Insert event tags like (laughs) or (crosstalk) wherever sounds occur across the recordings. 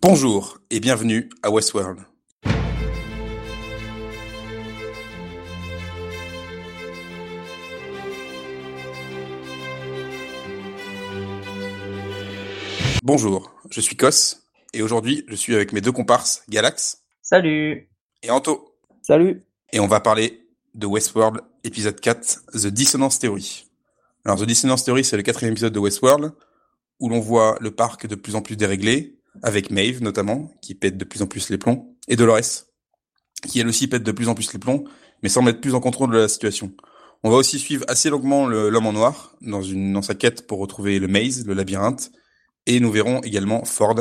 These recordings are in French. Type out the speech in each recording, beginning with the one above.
Bonjour et bienvenue à Westworld. Bonjour, je suis Kos et aujourd'hui je suis avec mes deux comparses Galax Salut et Anto. Salut Et on va parler de Westworld épisode 4, The Dissonance Theory. Alors The Dissonance Theory c'est le quatrième épisode de Westworld où l'on voit le parc de plus en plus déréglé, avec Maeve notamment, qui pète de plus en plus les plombs, et Dolores, qui elle aussi pète de plus en plus les plombs, mais semble être plus en contrôle de la situation. On va aussi suivre assez longuement l'homme en noir dans, une, dans sa quête pour retrouver le maze, le labyrinthe, et nous verrons également Ford,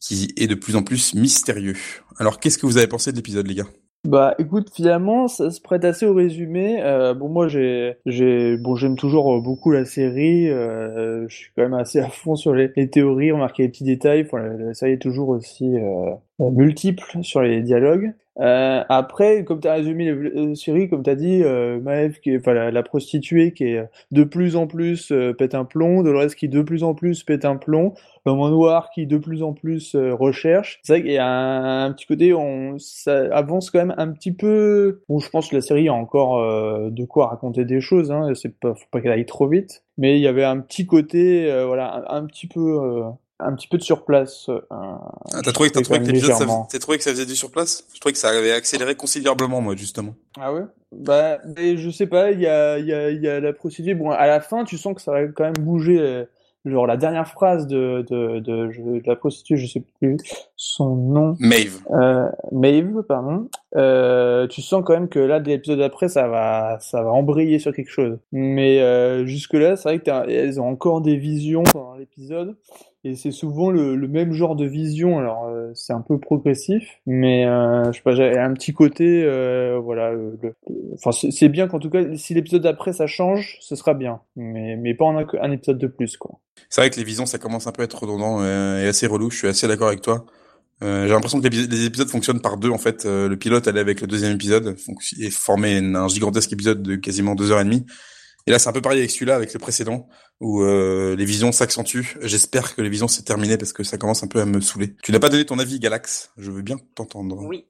qui est de plus en plus mystérieux. Alors qu'est-ce que vous avez pensé de l'épisode les gars? Bah écoute, finalement, ça se prête assez au résumé. Euh, bon, moi, j'ai, j'ai, bon, j'aime toujours euh, beaucoup la série. Euh, je suis quand même assez (laughs) à fond sur les, théories, remarquer les petits détails. Enfin, la, la série est toujours aussi euh, multiple sur les dialogues. Euh, après, comme tu as résumé la la série, comme tu as dit, euh, Maeve, qui est, enfin, la, prostituée qui est de plus en plus euh, pète un plomb, Dolores qui de plus en plus pète un plomb, l'homme noir qui de plus en plus euh, recherche. C'est vrai qu'il y a un, petit côté, on, ça avance quand même un petit peu. Bon, je pense que la série a encore euh, de quoi raconter des choses. Hein, c'est pas, faut pas qu'elle aille trop vite. Mais il y avait un petit côté, euh, voilà, un, un petit peu, euh, un petit peu de surplace. euh, Ah, T'as trouvé, quand trouvé que l'épisode, ça, trouvé que ça faisait du surplace? Je trouvais que ça avait accéléré considérablement moi justement. Ah ouais? Bah, mais je sais pas, il y a, y a, y a la prostituée. Bon, à la fin, tu sens que ça va quand même bouger. euh, Genre, la dernière phrase de, de, de, la prostituée, je sais plus son nom. Maeve. Euh, Maeve, pardon. Euh, tu sens quand même que là, de l'épisode d'après, ça va, ça va embrayer sur quelque chose. Mais euh, jusque-là, c'est vrai que t'as- elles ont encore des visions pendant l'épisode, c'est souvent le, même genre de vision. Alors, euh, c'est un peu progressif, mais euh, je sais pas, j'ai un petit côté, euh, voilà. Enfin, c'est bien qu'en tout cas, si l'épisode d'après ça change, ce sera bien, mais mais pas en un, épisode de plus, quoi. C'est vrai que les visions, ça commence un peu à être redondant et assez relou. Je suis assez d'accord avec toi. J'ai l'impression que l'épi- les épisodes fonctionnent par deux en fait. Le pilote allait avec le deuxième épisode et formait un gigantesque épisode de quasiment deux heures et demie. Et là, c'est un peu pareil avec celui-là, avec le précédent, où euh, les visions s'accentuent. J'espère que les visions c'est terminé parce que ça commence un peu à me saouler. Tu n'as pas donné ton avis, Galax? Je veux bien t'entendre. Oui.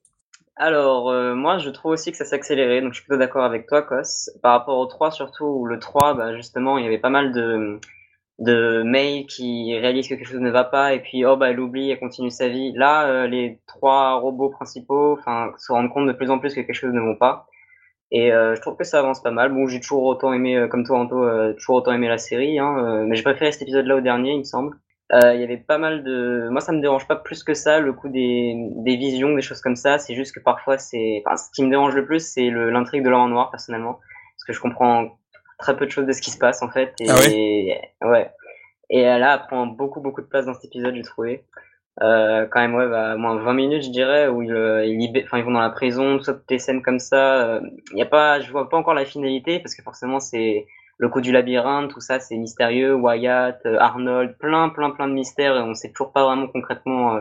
Alors, euh, moi, je trouve aussi que ça s'est accéléré, donc je suis plutôt d'accord avec toi, Kos. Par rapport au 3, surtout, où le 3, bah, justement, il y avait pas mal de, de mails qui réalisent que quelque chose ne va pas, et puis, oh, bah, elle oublie, elle continue sa vie. Là, euh, les trois robots principaux, enfin, se rendent compte de plus en plus que quelque chose ne va pas. Et euh, je trouve que ça avance pas mal. Bon, j'ai toujours autant aimé, euh, comme toi, Anto, euh, toujours autant aimé la série, hein, euh, mais j'ai préféré cet épisode-là au dernier, il me semble. Euh, Il y avait pas mal de, moi ça me dérange pas plus que ça le coup des, des visions, des choses comme ça. C'est juste que parfois c'est, enfin ce qui me dérange le plus c'est le l'intrigue de l'homme en noir personnellement, parce que je comprends très peu de choses de ce qui se passe en fait. Et, Ah ouais? Et euh, là elle prend beaucoup beaucoup de place dans cet épisode j'ai trouvé. Euh, quand même ouais bah, moins 20 minutes je dirais où ils, euh, libé- enfin, ils vont dans la prison, toutes les scènes comme ça. euh, Il y a pas, je vois pas encore la finalité parce que forcément c'est le coup du labyrinthe, tout ça, c'est mystérieux. Wyatt, euh, Arnold, plein, plein, plein de mystères et on sait toujours pas vraiment concrètement euh,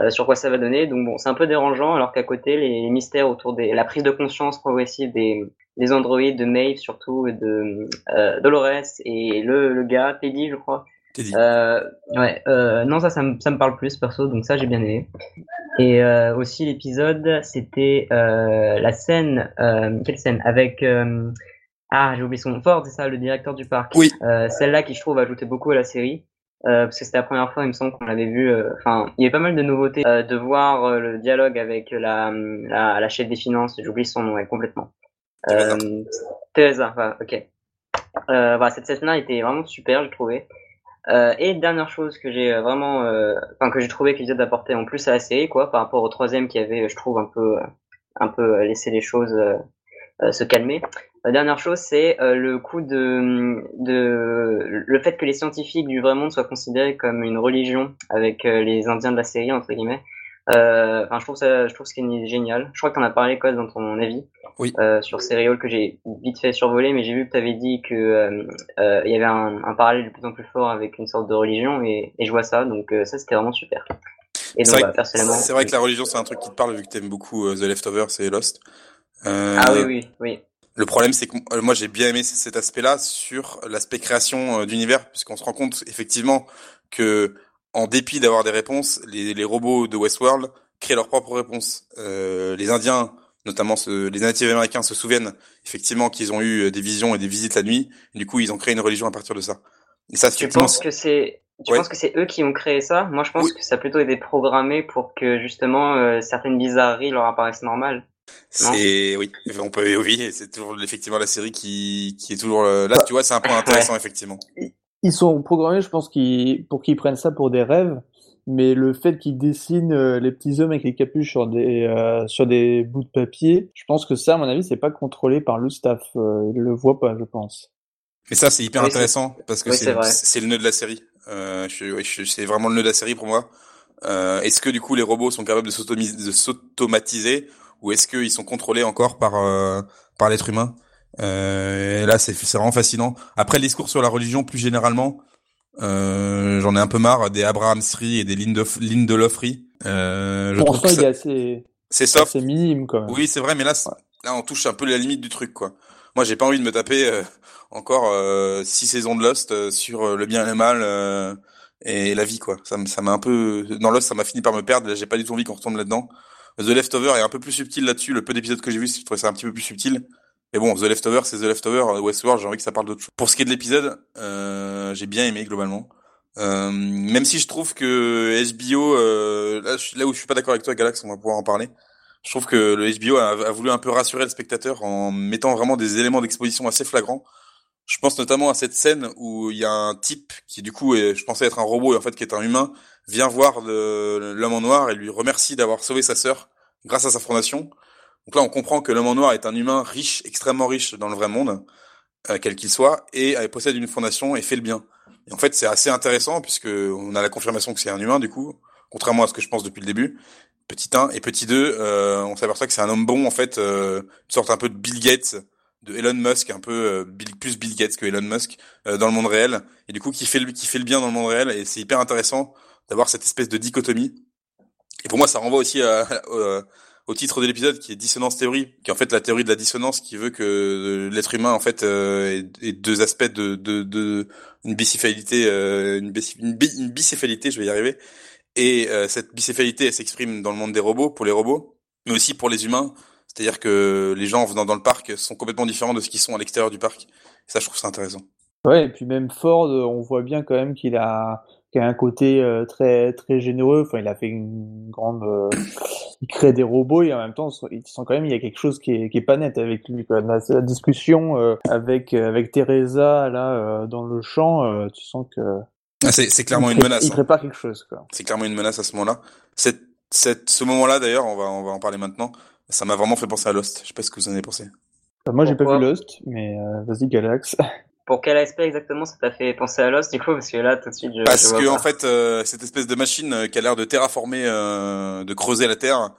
euh, sur quoi ça va donner. Donc bon, c'est un peu dérangeant alors qu'à côté, les mystères autour des, la prise de conscience progressive des, des androïdes, de Maeve surtout, et de euh, Dolores et le, le gars, Teddy, je crois. Dit. Euh, ouais, euh, non, ça, ça me, ça me parle plus perso, donc ça j'ai bien aimé. Et euh, aussi l'épisode, c'était la scène, quelle scène? Avec ah, j'ai oublié son nom, Ford, c'est ça, le directeur du parc. Oui. Celle-là qui je trouve ajoutait beaucoup à la série. Euh, parce que c'était la première fois, il me semble qu'on l'avait vu. euh, Enfin, il y avait pas mal de nouveautés. Euh, de voir le dialogue avec la, la, la chef des finances, j'oublie son nom, ouais, complètement. Euh, Teresa, voilà, ok. Voilà, cette scène-là était vraiment super, j'ai trouvé. Euh, et dernière chose que j'ai euh, vraiment, euh, enfin que j'ai trouvé que l'épisode apportait en plus à la série, quoi, par rapport au troisième qui avait, je trouve, un peu, euh, un peu laissé les choses euh, euh, se calmer. La dernière chose, c'est euh, le coup de, de le fait que les scientifiques du vrai monde soient considérés comme une religion avec euh, les Indiens de la série entre guillemets. Euh, Enfin, je trouve ça, je trouve ce qui est génial. Je crois que t'en as parlé, Cos, dans ton avis Oui. euh, sur Serial que j'ai vite fait survoler, mais j'ai vu que tu avais dit que euh, euh, il y avait un, un parallèle de plus en plus fort avec une sorte de religion, et, et je vois ça, donc euh, ça c'était vraiment super. Et C'est vrai bah, personnellement, C'est vrai que la religion, c'est un truc qui te parle vu que t'aimes beaucoup euh, The Leftovers et Lost. Euh, ah oui, oui, oui. Le problème, c'est que euh, moi, j'ai bien aimé cet aspect-là sur l'aspect création euh, d'univers, puisqu'on se rend compte effectivement que en dépit d'avoir des réponses, les, les robots de Westworld créent leurs propres réponses. Euh, les Indiens, notamment ce, les natifs américains, se souviennent effectivement qu'ils ont eu des visions et des visites la nuit. Du coup, ils ont créé une religion à partir de ça. Et ça, tu penses que c'est tu penses que c'est eux qui ont créé ça? Moi, je pense que ça a plutôt été programmé pour que justement euh, certaines bizarreries leur apparaissent normales. C'est oui, on peut oui, c'est toujours effectivement la série qui qui est toujours euh, là. Tu vois, c'est un point (laughs) intéressant effectivement. Ils sont programmés, je pense, qu'ils pour qu'ils prennent ça pour des rêves, mais le fait qu'ils dessinent euh, les petits hommes avec les capuches sur des sur des bouts de papier, je pense que ça, à mon avis, c'est pas contrôlé par le staff. ils le voient pas, je pense. Mais ça, c'est hyper intéressant parce que c'est le nœud de la série. Euh, c'est vraiment le nœud de la série pour moi. Euh, est-ce que du coup les robots sont capables de s'automatiser ou est-ce qu'ils sont contrôlés encore par euh, par l'être humain? Euh, et Là, c'est vraiment fascinant. Après, le discours sur la religion plus généralement, euh, j'en ai un peu marre des Abraham Sri et des Lindelof Euh, je trouve c'est c'est soft, c'est minime quand même. Oui, c'est vrai, mais là, là, on touche un peu la limite du truc, quoi. Moi, j'ai pas envie de me taper euh, encore euh, six saisons de Lost euh, sur le bien et le mal et la vie quoi. Ça ça m'a un peu dans Lost ça m'a fini par me perdre. J'ai pas du tout envie qu'on retombe là-dedans. The Leftover est un peu plus subtil là-dessus. Le peu d'épisodes que j'ai vu, je trouvais ça un petit peu plus subtil. Mais bon, The Leftover, c'est The Leftover. Westworld, j'ai envie que ça parle d'autre chose. Pour ce qui est de l'épisode, euh, j'ai bien aimé globalement. Euh, même si je trouve que HBO, euh, là, où je suis pas d'accord avec toi, Galax, on va pouvoir en parler. Je trouve que le HBO a, voulu un peu rassurer le spectateur en mettant vraiment des éléments d'exposition assez flagrants je pense notamment à cette scène où il y a un type qui du coup est, je pensais être un robot en fait qui est un humain, vient voir l'homme en noir et lui remercie d'avoir sauvé sa sœur grâce à sa fondation. Donc là, on comprend que l'homme en noir est un humain riche, extrêmement riche dans le vrai monde, euh, quel qu'il soit, et euh, possède une fondation et fait le bien. Et en fait, c'est assez intéressant puisque on a la confirmation que c'est un humain du coup, contrairement à ce que je pense depuis le début. Petit 1 et petit 2, euh, on s'aperçoit que c'est un homme bon en fait, euh, une sorte un peu de Bill Gates de Elon Musk, un peu euh, plus Bill Gates que Elon Musk euh, dans le monde réel, et du coup qui fait le qui fait le bien dans le monde réel, et c'est hyper intéressant d'avoir cette espèce de dichotomie. Et pour moi, ça renvoie aussi à, au titre de l'épisode qui est dissonance théorie, qui est en fait la théorie de la dissonance, qui veut que l'être humain en fait euh, ait, deux aspects de, de, de une bicéphalité, une, une, bicéphalité, je vais y arriver. Et cette bicéphalité, elle s'exprime dans le monde des robots, pour les robots, mais aussi pour les humains. C'est-à-dire que les gens venant dans le parc sont complètement différents de ce qu'ils sont à l'extérieur du parc. Et ça, je trouve ça intéressant. Ouais, et puis même Ford, on voit bien quand même qu'il a, qu'il a un côté euh, très très généreux. Enfin, il a fait une grande, euh, il crée des robots et en même temps, il sent quand même il y a quelque chose qui est, qui est pas net avec lui. Quoi. La, la discussion euh, avec avec Teresa là dans le champ, tu sens que ah, c'est, c'est clairement une menace. Il hein. prépare quelque chose. Quoi. C'est clairement une menace à ce moment-là. Cette, cette, ce moment-là d'ailleurs, on va on va en parler maintenant. Ça m'a vraiment fait penser à Lost. Je sais pas ce que vous en avez pensé. Bah, moi, j'ai pas vu Lost, mais euh, vas-y, Galax. (laughs) Pour quel aspect exactement ça t'a fait penser à Lost du coup Parce que là, tout de suite, je. Parce que en fait, euh, cette espèce de machine euh, qui a l'air de terraformer, de creuser la terre,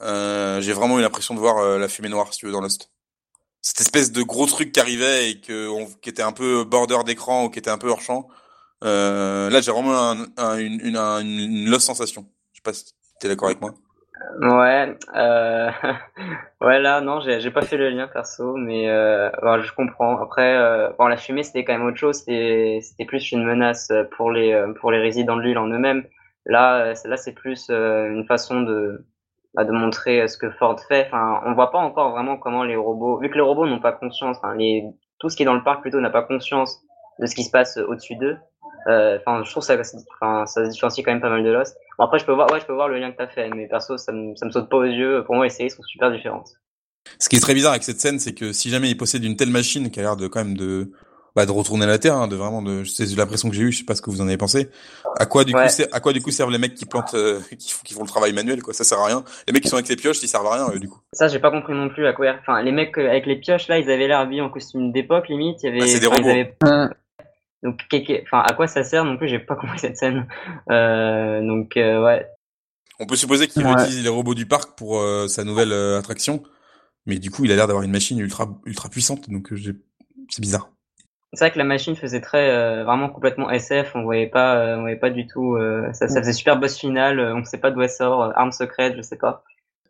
j'ai vraiment eu l'impression de voir la fumée noire, si tu veux, dans Lost. Cette espèce de gros truc qui arrivait et que, qui était un peu border d'écran ou qui était un peu hors champ. là, j'ai vraiment un, une, une, une, Lost sensation. Je sais pas si t'es d'accord avec moi. Ouais, euh... (laughs) ouais là non, j'ai pas fait le lien perso, mais euh... je comprends. Après, euh... bon la fumée c'était quand même autre chose, c'était c'était plus une menace pour les euh, pour les résidents de l'île en eux-mêmes. Là, euh, là c'est plus euh, une façon de bah, de montrer ce que Ford fait. Enfin, on voit pas encore vraiment comment les robots, vu que les robots n'ont pas conscience, enfin, les tout ce qui est dans le parc plutôt n'a pas conscience de ce qui se passe au-dessus d'eux. Enfin, je trouve ça, enfin, ça se différencie quand même pas mal de Lost. Bon, après, je peux voir, ouais, je peux voir le lien que t'as fait, mais perso, ça me, ça me saute pas aux yeux. Pour moi, les séries sont super différentes. Ce qui est très bizarre avec cette scène, c'est que si jamais il possède une telle machine qui a l'air de quand même de bah, de retourner la terre, hein, de vraiment de, c'est l'impression que j'ai eu, je sais pas ce que vous en avez pensé. À quoi du coup, à quoi du coup servent les mecs qui plantent, euh, (laughs) qui, qui, font le travail manuel, quoi? Ça sert à rien. Les mecs qui sont avec les pioches, ils servent à rien, du coup. Ça, j'ai pas compris non plus à quoi. Enfin, les mecs euh, avec les pioches là, ils avaient l'air habillés en costume d'époque, limite. Il y avait. Ah, c'est des robots. Donc, enfin, à quoi ça sert non plus J'ai pas (laughs) compris cette scène. Euh, donc, euh, ouais. On peut supposer qu'il utilise les robots du parc pour euh, sa nouvelle attraction, mais du coup, il a l'air d'avoir une machine ultra ultra puissante, donc c'est bizarre. C'est vrai que la machine faisait très vraiment complètement SF. On voyait pas, on voyait pas du tout. ça, ça faisait super boss final. on sait pas d'où elle sort. arme secrète, je sais pas.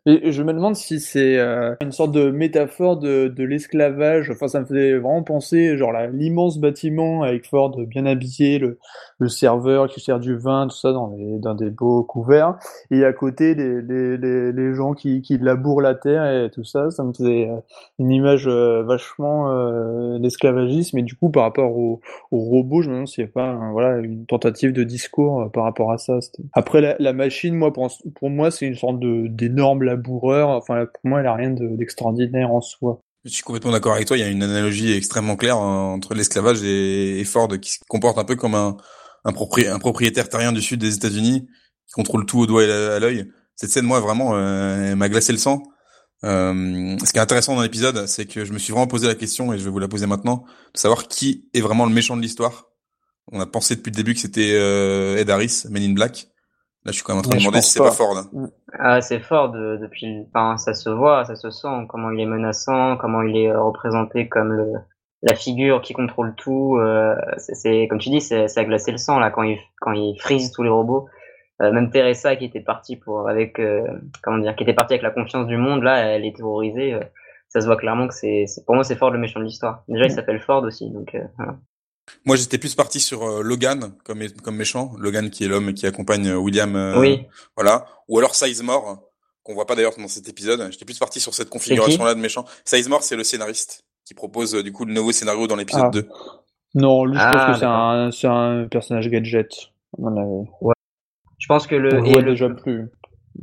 Et je me demande si c'est euh, une sorte de métaphore de, de l'esclavage. Enfin, ça me faisait vraiment penser, genre l'immense bâtiment avec Ford bien habillé, le, le serveur qui sert du vin, tout ça dans, les, dans des beaux couverts, et à côté les, les, les, les gens qui, qui labourent la terre et tout ça. Ça me faisait euh, une image euh, vachement euh, d'esclavagisme. Et du coup, par rapport au, au robot, je me demande s'il n'y a pas voilà une tentative de discours par rapport à ça. Après, la, la, machine, moi, pour, pour moi, c'est une sorte de d'énorme laboureur. Enfin, pour moi, elle a rien d'extraordinaire en soi. Je suis complètement d'accord avec toi. Il y a une analogie extrêmement claire hein, entre l'esclavage et, Ford, qui se comporte un peu comme un, propriétaire terrien du sud des États-Unis qui contrôle tout au doigt et à l'œil. Cette scène, moi, vraiment, euh, m'a glacé le sang. Euh, ce qui est intéressant dans l'épisode, c'est que je me suis vraiment posé la question, et je vais vous la poser maintenant, de savoir qui est vraiment le méchant de l'histoire. On a pensé depuis le début que c'était euh, Ed Harris, Men in Black. Là, je suis quand même en train de demander si c'est pas. Ford. Ah, c'est Ford euh, depuis. Enfin, ça se voit, ça se sent. Comment il est menaçant, comment il est euh, représenté comme le la figure qui contrôle tout. Euh, c'est comme tu dis, c'est a glacé le sang là quand il quand il frise tous les robots. Euh, même Teresa qui était partie pour avec comment dire, qui était partie avec la confiance du monde là, elle est terrorisée. ça se voit clairement que c'est pour moi c'est Ford le méchant de l'histoire. Déjà, il mm. s'appelle Ford aussi, donc. Voilà. Moi, j'étais plus parti sur euh, Logan comme comme méchant, Logan qui est l'homme qui accompagne euh, William. Euh, oui. Voilà. Ou alors Sizemore qu'on voit pas d'ailleurs dans cet épisode. J'étais plus parti sur cette configuration-là de méchant. Sizemore, c'est le scénariste qui propose du coup le nouveau scénario dans l'épisode 2. Ah. Non, lui, je pense ah, que c'est un, c'est un personnage gadget. Ouais. Je pense que le et le déjà plus.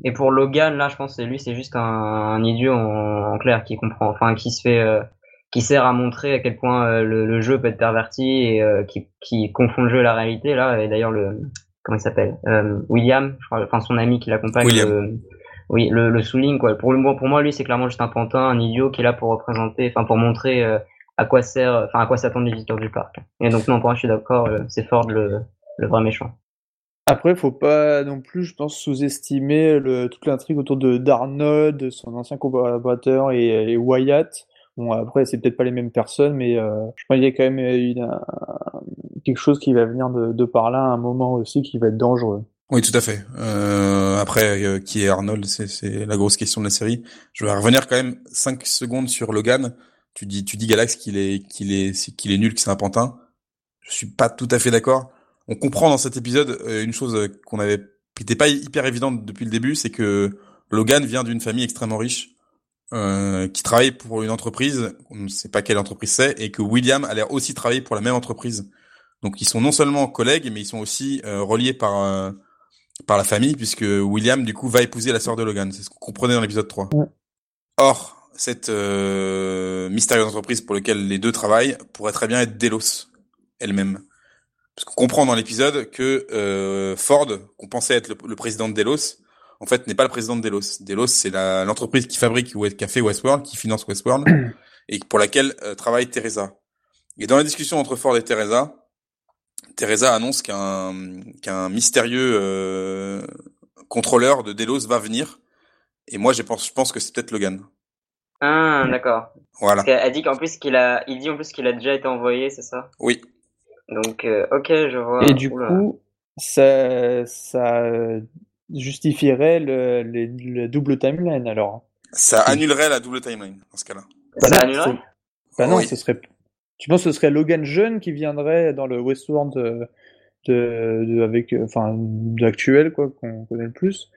Et pour Logan, là, je pense que lui, c'est juste un, idiot en, clair qui comprend, enfin, qui se fait, qui sert à montrer à quel point euh, le, le, jeu peut être perverti et euh, qui, qui, confond le jeu et la réalité. Là et d'ailleurs le comment il s'appelle euh, William je crois, enfin son ami qui l'accompagne oui le, le souligne quoi. Pour le pour moi lui c'est clairement juste un pantin un idiot qui est là pour représenter enfin pour montrer à quoi sert enfin à quoi s'attendent les visiteurs du parc. Et donc non pour moi je suis d'accord c'est Ford le, le vrai méchant. Après, faut pas non plus, je pense, sous-estimer le, toute l'intrigue autour de Darnold, son ancien collaborateur, et, et Wyatt, Bon, après, c'est peut-être pas les mêmes personnes, mais euh, je pense qu'il y a quand même une, quelque chose qui va venir de, de, par là à un moment aussi qui va être dangereux. Oui, tout à fait. Euh, après, euh, qui est Arnold, c'est la grosse question de la série. Je vais revenir quand même 5 secondes sur Logan. Tu dis, tu dis Galax qu'il est, qu'il est, qu'il est nul, que c'est un pantin. Je suis pas tout à fait d'accord. On comprend dans cet épisode euh, une chose qu'on avait, qui n'était pas hyper évidente depuis le début, c'est que Logan vient d'une famille extrêmement riche euh, qui travaille pour une entreprise, on ne sait pas quelle entreprise c'est, et que William a l'air aussi travailler pour la même entreprise. Donc ils sont non seulement collègues, mais ils sont aussi euh, reliés par euh, par la famille, puisque William du coup va épouser la sœur de Logan. C'est ce qu'on comprenait dans l'épisode 3. Or, cette mystérieuse entreprise pour laquelle les deux travaillent pourrait très bien être Delos elle-même. Parce qu'on comprend dans l'épisode que Ford, qu'on pensait être le, le président de Delos, en fait, n'est pas le président de Delos. Delos, c'est l'entreprise qui fabrique Café Westworld, qui finance Westworld, (clears throat) et pour laquelle euh, travaille Teresa. Et dans la discussion entre Ford et Teresa, Teresa annonce qu'un qu'un mystérieux euh, contrôleur de Delos va venir. Et moi, je pense, je pense que c'est peut-être Logan. Ah, d'accord. Voilà. Elle dit qu'en plus qu'il a, il dit en plus qu'il a déjà été envoyé, c'est ça? Oui. Donc, euh, ok, je vois. Et du coup, ça, ça justifierait le, le, double timeline alors. Ça annulerait la double timeline dans ce cas-là. Bah ça annulerait? Bah non, ce serait. Tu penses que ce serait Logan jeune qui viendrait dans le Westworld de, de, avec enfin d'actuel quoi qu'on connaît le plus?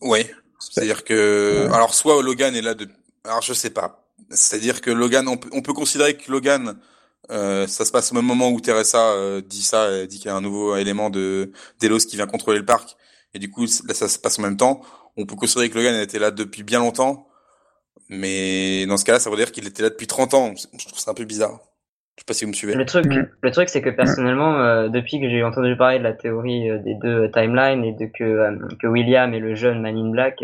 Oui, c'est-à-dire que alors soit Logan est là de alors je sais pas. C'est-à-dire que Logan on peut, on peut considérer que Logan euh, ça se passe au même moment où Teresa euh, dit ça, elle dit qu'il y a un nouveau élément de Delos qui vient contrôler le parc et du coup là ça se passe en même temps. On peut considérer que Logan était là depuis bien longtemps, mais dans ce cas-là, ça veut dire qu'il était là depuis 30 ans. Je trouve ça un peu bizarre. Je sais pas si vous me suivez. Le truc, le truc, c'est que personnellement, euh, depuis que j'ai entendu parler de la théorie euh, des deux timelines et de que, euh, que William est le jeune Man in Black,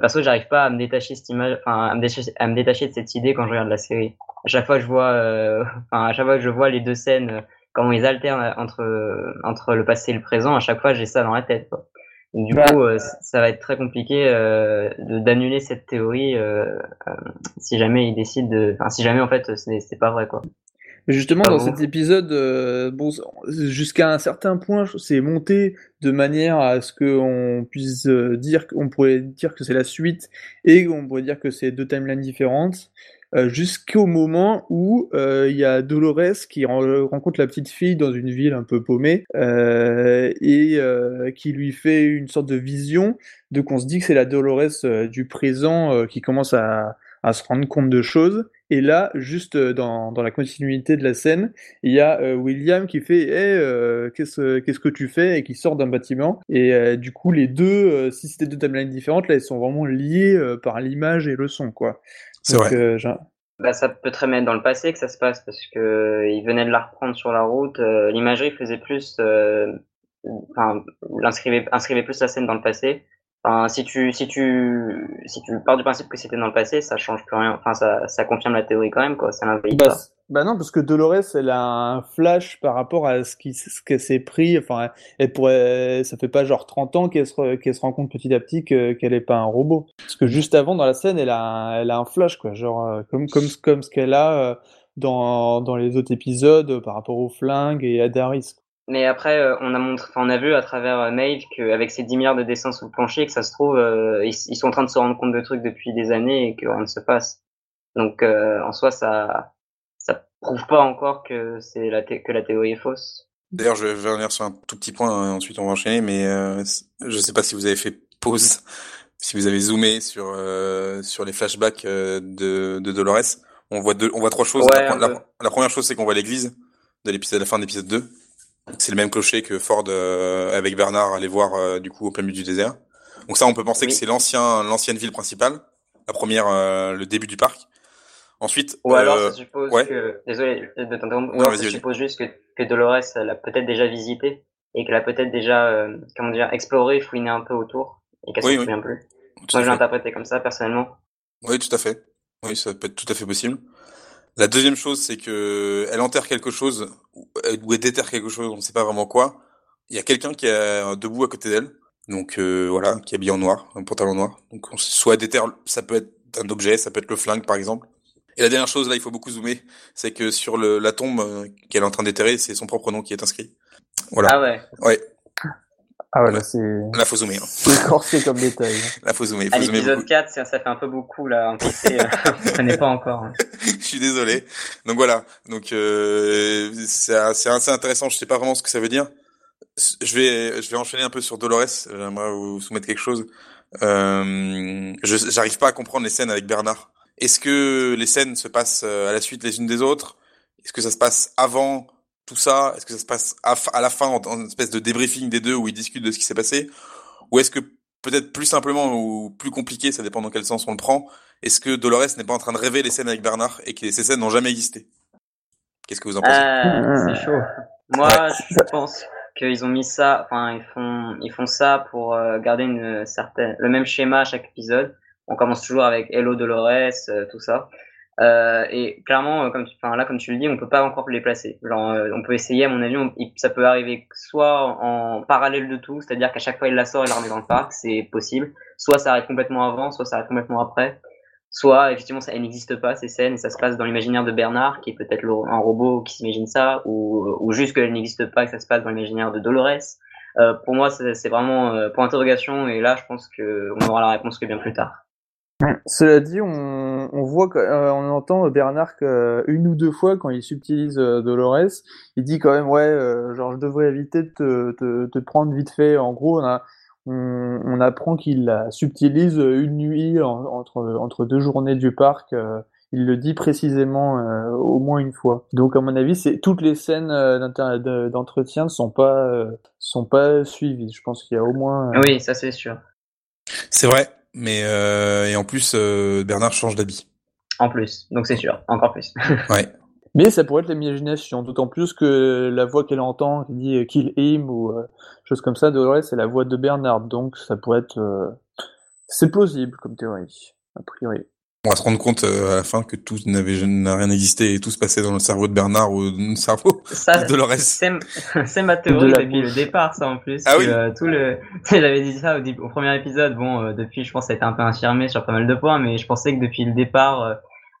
perso, j'arrive pas à me détacher cette image, enfin, à me détacher, à me détacher de cette idée quand je regarde la série. À chaque fois que je vois, (laughs) enfin, à chaque fois que je vois les deux scènes, comment ils alternent entre entre le passé et le présent, à chaque fois, j'ai ça dans la tête. Quoi du bah. coup, euh, ça va être très compliqué euh, d'annuler cette théorie euh, euh, si jamais il décide de, enfin, si jamais en fait c'est pas vrai quoi. Mais justement, dans cet épisode, euh, bon, jusqu'à un certain point, c'est monté de manière à ce qu'on puisse euh, dire, qu'on pourrait dire que c'est la suite et qu'on pourrait dire que c'est deux timelines différentes. Euh, jusqu'au moment où euh, il y a Dolores qui rencontre la petite fille dans une ville un peu paumée euh, et qui lui fait une sorte de vision de qu'on se dit que c'est la Dolores du présent qui commence à, à se rendre compte de choses. Et là, juste dans, dans la continuité de la scène, il y a William qui fait hey, qu'est-ce qu'est-ce que tu fais? Et qui sort d'un bâtiment. Et du coup, les deux, si c'était deux timelines différentes, là, ils sont vraiment liés par l'image et le son, quoi. C'est vrai. Euh, bah, ça peut très bien être dans le passé que ça se passe parce que euh, il venait de la reprendre sur la route. Euh, l'imagerie faisait plus, enfin, inscrivait, inscrivait plus la scène dans le passé. Enfin, si tu, si tu, si tu pars du principe que c'était dans le passé, ça change plus rien. Enfin, ça, ça confirme la théorie quand même, quoi. Ça bah, Bah non, parce que Dolores, elle a un flash par rapport à ce qui, ce qu'elle s'est pris. Enfin, elle pourrait, ça fait pas genre 30 ans qu'elle se, qu'elle se rend compte petit à petit que, qu'elle est pas un robot. Parce que juste avant, dans la scène, elle a, elle a un flash, quoi. Genre, euh, comme, comme, comme ce qu'elle a euh, dans, dans les autres épisodes par rapport au flingue et à Daris. Mais après, euh, on a montré, on a vu à travers euh, Maeve qu'avec ces 10 milliards de dessins sous le plancher, que ça se trouve, euh, ils, sont en train de se rendre compte de trucs depuis des années et que rien ne se passe. Donc, en soi, ça, ça prouve pas encore que c'est la que la théorie est fausse. D'ailleurs, je vais revenir sur un tout petit point, hein, ensuite on va enchaîner, mais euh, je sais pas si vous avez fait pause, (laughs) si vous avez zoomé sur sur les flashbacks de, de Dolores. On voit deux, on voit trois choses. la, la, première chose, c'est qu'on voit l'église de l'épisode, la fin de l'épisode 2. C'est le même clocher que Ford euh, avec Bernard allait voir euh, du coup au plein milieu du désert. Donc ça, on peut penser que c'est l'ancien, l'ancienne ville principale, la première, euh, le début du parc. Ensuite, ou alors ça suppose que, désolé de t'interrompre, ou alors ça suppose juste que, que Dolores l'a peut-être déjà visité et qu'elle a peut-être déjà, comment dire, exploré, fouiné un peu autour et qu'elle oui, se souvient plus. Moi, je l'ai interprété comme ça personnellement. Oui, tout à fait. Oui, ça peut être tout à fait possible. La deuxième chose, c'est que elle enterre quelque chose ou elle déterre quelque chose, on ne sait pas vraiment quoi. Il y a quelqu'un qui est debout à côté d'elle, donc euh, voilà, qui est habillé en noir, un pantalon noir. Donc on, soit déterre, ça peut être un objet, ça peut être le flingue par exemple. Et la dernière chose, là, il faut beaucoup zoomer, c'est que sur le, la tombe euh, qu'elle est en train d'éterrer, c'est son propre nom qui est inscrit. Voilà. Ah ouais. Ouais. Ah ouais, là, c'est. Là, faut zoomer. Hein. (laughs) C'est corsé comme détail. Là, faut zoomer. Faut à l'épisode 4, ça, fait un peu beaucoup, là. Un PC, euh, (laughs) je connais pas encore. Hein. Suis désolé. Donc voilà. Donc, euh, c'est assez intéressant. Je sais pas vraiment ce que ça veut dire. Je vais, je vais enchaîner un peu sur Dolores. J'aimerais vous soumettre quelque chose. Euh, j'arrive pas à comprendre les scènes avec Bernard. Est-ce que les scènes se passent euh, à la suite les unes des autres? Est-ce que ça se passe avant tout ça? Est-ce que ça se passe à, la fin en, une espèce de débriefing des deux où ils discutent de ce qui s'est passé? Ou est-ce que peut-être plus simplement ou plus compliqué, ça dépend dans quel sens on le prend, est-ce que Dolores n'est pas en train de rêver les scènes avec Bernard et que ces scènes n'ont jamais existé? Qu'est-ce que vous en pensez? Euh, C'est chaud. Moi, je pense qu'ils ont mis ça, enfin ils font ils font ça pour euh, garder une certaine le même schéma à chaque épisode. On commence toujours avec Hello Dolores, euh, tout ça. Euh, et clairement, euh, comme tu, là, comme tu le dis, on peut pas encore les placer. Euh, on peut essayer, à mon avis, ça peut arriver soit en parallèle de tout, c'est-à-dire qu'à chaque fois il la sort et la remet dans le parc, c'est possible. Soit ça arrive complètement avant, soit ça arrive complètement après. Soit effectivement, ça n'existe pas ces scènes et ça se passe dans l'imaginaire de Bernard, qui est peut-être un robot qui s'imagine ça, ou, ou juste qu'elle n'existe pas et que ça se passe dans l'imaginaire de Dolores. Euh, pour moi, c'est vraiment pour interrogation et là, je pense que on aura la réponse que bien plus tard. Cela dit, on, on voit, euh, on entend Bernard une ou deux fois quand il subtilise euh, Dolores, il dit quand même ouais, euh, genre je devrais éviter de te, te, te, prendre vite fait. En gros, on, a, on, on apprend qu'il la subtilise une nuit entre entre deux journées du parc. il le dit précisément au moins une fois. Donc à mon avis, c'est toutes les scènes d'entretien ne sont pas sont pas suivies. Je pense qu'il y a au moins. Oui, ça c'est sûr. C'est vrai. Mais euh, et en plus, euh, Bernard change d'habit. En plus, donc c'est sûr, encore plus. (laughs) ouais. Mais ça pourrait être l'imagination, d'autant plus que la voix qu'elle entend qui dit euh, kill him ou euh, chose comme ça, Dolores, c'est la voix de Bernard, donc ça pourrait être, euh, c'est plausible comme théorie, a priori on va se rendre compte euh, à la fin que tout n'avait n'a rien existé et tout se passait dans le cerveau de Bernard ou dans le cerveau ça, de Dolores. C'est ma théorie depuis le départ, ça en plus. Ah oui. Euh, tout le, (laughs) j'avais dit ça au, au, premier épisode. Bon, euh, depuis, je pense, ça a été un peu infirmé sur pas mal de points, mais je pensais que depuis le départ,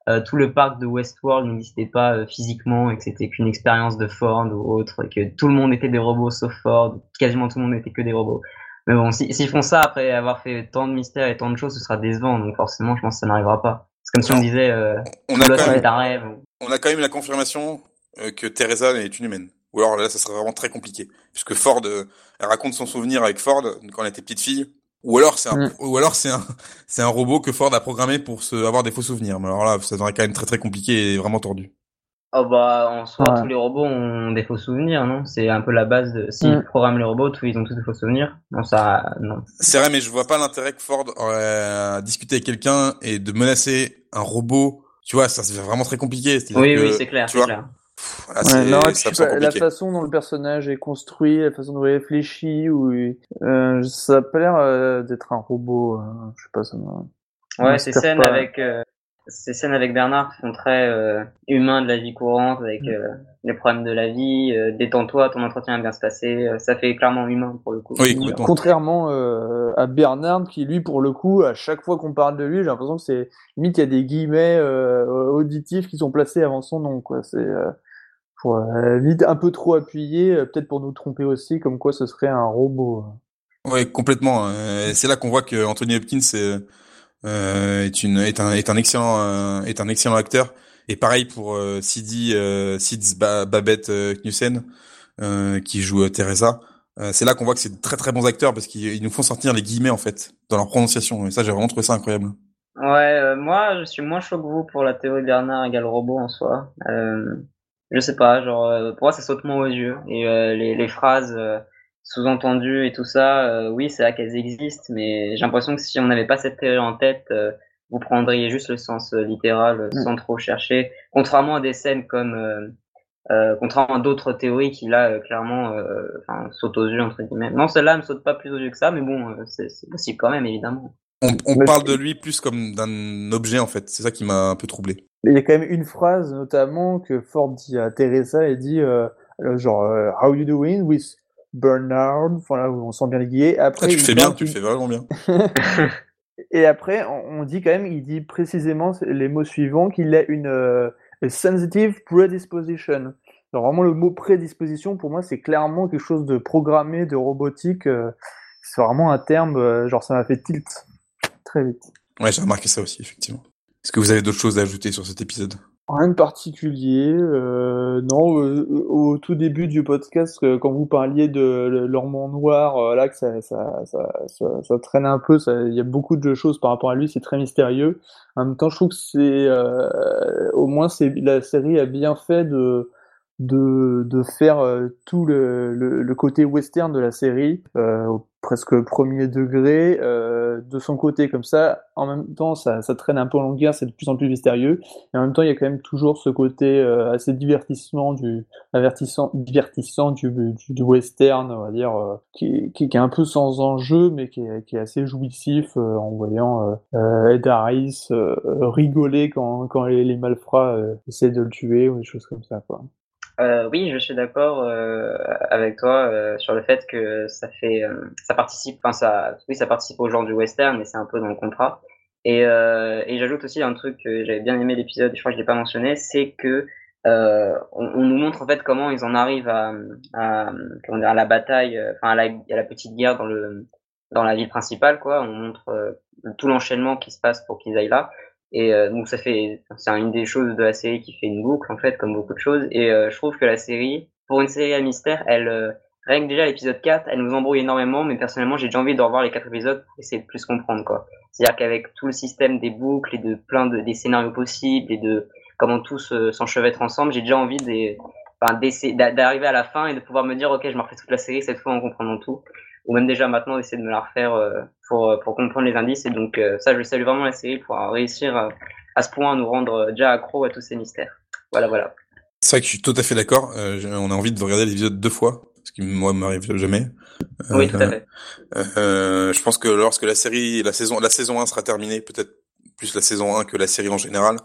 euh, tout le parc de Westworld n'existait pas euh, physiquement et que c'était qu'une expérience de Ford ou autre, et que tout le monde était des robots sauf Ford, quasiment tout le monde n'était que des robots. Mais bon, s'ils font ça après avoir fait tant de mystères et tant de choses, ce sera décevant, donc forcément, je pense que ça n'arrivera pas. C'est comme si on disait, euh, on, a quand même, un rêve. on a quand même la confirmation que Teresa est une humaine. Ou alors là, ça serait vraiment très compliqué. Puisque Ford, elle raconte son souvenir avec Ford quand elle était petite fille. Ou alors c'est un, mm. ou alors c'est un, c'est un robot que Ford a programmé pour se avoir des faux souvenirs. Mais alors là, ça devrait quand même très très compliqué et vraiment tordu. Oh bah en soi tous les robots ont des faux souvenirs, non? C'est un peu la base de s'ils mm. programment les robots, tous ils ont tous des faux souvenirs. Non ça non. C'est vrai mais je vois pas l'intérêt que Ford aurait discuter avec quelqu'un et de menacer un robot. Tu vois, ça c'est vraiment très compliqué. Oui oui, c'est clair, c'est clair la façon dont le personnage est construit, la façon dont il réfléchit, ou euh, ça a pas l'air euh, d'être un robot. Hein. je sais pas, ça Ouais, ces scènes avec euh, ces scènes avec Bernard font très euh, humain de la vie courante, avec mm. euh, les problèmes de la vie. Détends-toi, ton entretien va bien se passer. ça fait clairement humain pour le coup. Oui, Contrairement à Bernard, qui lui, pour le coup, à chaque fois qu'on parle de lui, j'ai l'impression que c'est limite il y a des guillemets auditifs qui sont placés avant son nom. Quoi, c'est pour euh, vite un peu trop appuyé, euh, peut-être pour nous tromper aussi, comme quoi ce serait un robot. Oui, complètement. Euh, c'est là qu'on voit que Anthony Hopkins est, est, une, est, un, est un excellent est un excellent acteur. Et pareil pour euh, Sidi Sids Babette Knudsen qui joue Teresa. c'est là qu'on voit que c'est de très très bons acteurs parce qu'ils nous font sortir les guillemets en fait dans leur prononciation. Et ça, j'ai vraiment trouvé ça incroyable. Ouais, moi je suis moins chaud que vous pour la théorie Bernard égale robot en soi. Euh, je sais pas, genre euh, pour moi ça saute moins aux yeux et euh, les, les phrases euh, sous-entendues et tout ça, oui c'est là qu'elles existent, mais j'ai l'impression que si on n'avait pas cette théorie en tête, vous prendriez juste le sens littéral mm. sans trop chercher, contrairement à des scènes comme euh, contrairement à d'autres théories qui là clairement euh, sautent aux yeux entre guillemets. Non, celle-là ne saute pas plus aux yeux que ça, mais bon, c'est possible quand même évidemment. On, on parle de lui plus comme d'un objet en fait. C'est ça qui m'a un peu troublé. Il y a quand même une phrase notamment que Ford dit à Teresa et dit euh, genre euh, How you doing with Bernard Enfin là où on sent bien les guillets. Après, ah, tu fais bien, tu fais vraiment bien. (laughs) (laughs) et après on, dit quand même, il dit précisément les mots suivants qu'il a une euh, sensitive predisposition. Alors vraiment le mot prédisposition pour moi c'est clairement quelque chose de programmé, de robotique. c'est vraiment un terme genre ça m'a fait tilt très vite. Ouais, j'ai remarqué ça aussi, effectivement. Est-ce que vous avez d'autres choses à ajouter sur cet épisode? Rien de particulier. Euh, non, euh, au tout début du podcast, euh, quand vous parliez de l'Ormont Noir, euh, là que ça, ça, ça, ça, traîne un peu, il y a beaucoup de choses par rapport à lui, c'est très mystérieux. En même temps, je trouve que c'est, au moins, c'est la série a bien fait de de, de faire tout le, le, le, côté western de la série euh, presque premier degré euh, de son côté comme ça en même temps ça, ça traîne un peu en longueur c'est de plus en plus mystérieux. Et en même temps il y a quand même toujours ce côté euh, assez divertissement du avertissant divertissant du, du, western on va dire euh, qui, qui, qui, est un peu sans enjeu mais qui est, qui est assez jouissif euh, en voyant Ed Harris rigoler quand, quand les, les malfrats essaient de le tuer ou des choses comme ça quoi euh, oui, je suis d'accord euh, avec toi euh, sur le fait que ça fait, ça participe, enfin ça, oui, ça participe au genre du western, mais c'est un peu dans le contrat. Et, j'ajoute aussi un truc que j'avais bien aimé l'épisode, je crois que je l'ai pas mentionné, c'est que on, nous montre en fait comment ils en arrivent à, comment dire, la bataille, enfin à la, à la petite guerre dans le dans la ville principale, quoi. On montre tout l'enchaînement qui se passe pour qu'ils aillent là. Et euh, donc ça fait, c'est une des choses de la série qui fait une boucle en fait, comme beaucoup de choses. Et euh, je trouve que la série, pour une série à mystère, elle, euh, rien déjà l'épisode 4, elle nous embrouille énormément. Mais personnellement, j'ai déjà envie de revoir les quatre épisodes pour essayer de plus comprendre quoi. C'est-à-dire qu'avec tout le système des boucles et de plein de des scénarios possibles et de comment tous s'enchevêtrent ensemble, j'ai déjà envie des, enfin, d'arriver à la fin et de pouvoir me dire ok, je me refais toute la série cette fois en comprenant tout ou même déjà maintenant d'essayer de me la refaire euh, pour, euh, pour comprendre les indices. Et donc euh, ça, je salue vraiment la série pour réussir à ce point à nous rendre déjà accro à tous ces mystères. Voilà, voilà. C'est vrai que je suis tout à fait d'accord. on a envie de regarder l'épisode deux fois, ce qui moi m'arrive jamais. oui, tout à fait. Euh, je pense que lorsque la série, la saison, la saison 1 sera terminée, peut-être plus la saison 1 que la série en général,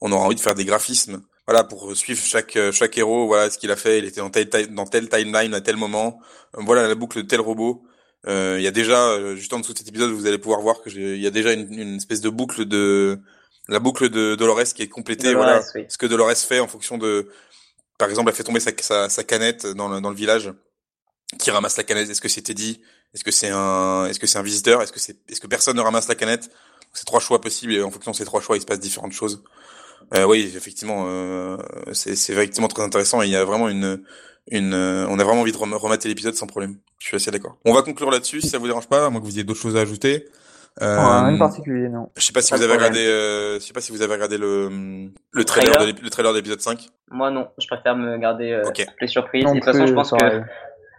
on aura envie de faire des graphismes voilà pour suivre chaque chaque héros voilà ce qu'il a fait. Il était dans tel dans timeline à tel moment. Euh, voilà la boucle de tel robot. Euh, il y a déjà euh, juste en dessous de cet épisode vous allez pouvoir voir que il y a déjà une, une, espèce de boucle de la boucle de Dolores qui est complétée, Dolores, voilà, oui. ce que Dolores fait en fonction de, par exemple, elle fait tomber sa, sa, sa canette dans le, dans le village. Qui ramasse la canette. Est-ce que c'est Teddy Est-ce que c'est un, est-ce que c'est un visiteur? Est-ce que c'est, est-ce que personne ne ramasse la canette? C'est trois choix possibles et en fonction de ces trois choix, il se passe différentes choses. Euh, oui, effectivement, euh, c'est, c'est effectivement très intéressant et il y a vraiment une, une, euh, on a vraiment envie de rem- remater l'épisode sans problème. Je suis assez d'accord. On va conclure là-dessus si ça vous dérange pas, à moins que vous ayez d'autres choses à ajouter. Euh, Rien de particulier, non. je sais pas si Pas vous de avez problème. regardé, euh, je sais pas si vous avez regardé le, le trailer, Trailer de le trailer d'épisode 5. Moi non, je préfère me garder euh, les surprises. Non Et de toute façon, je pense que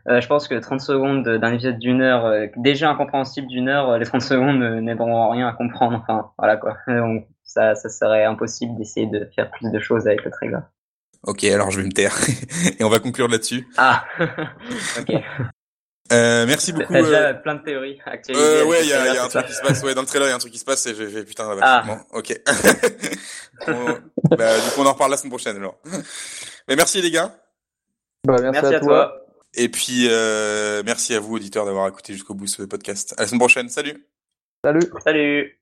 euh, je pense que 30 secondes d'un épisode d'une heure, euh, déjà incompréhensible d'une heure, euh, les 30 secondes euh, n'aideront en rien à comprendre. Enfin, voilà quoi. Donc, ça, ça serait impossible d'essayer de faire plus de choses avec le trailer. Ok, alors je vais me taire (laughs) et on va conclure là-dessus. Ah, (laughs) ok. Euh, merci beaucoup. t'as euh, déjà plein de théories actualisées. Euh, ouais, il y a, y un truc qui se passe. Ouais, dans le trailer, il y a un truc qui se passe et j'ai fait putain. (laughs) Ah. Bon, ok. On- bah, du coup, on en reparle la semaine prochaine alors. Mais merci les gars. Bah, merci, Merci à, à toi. toi. Et puis euh, merci à vous auditeurs d'avoir écouté jusqu'au bout ce podcast. À la semaine prochaine. Salut. Salut. Salut.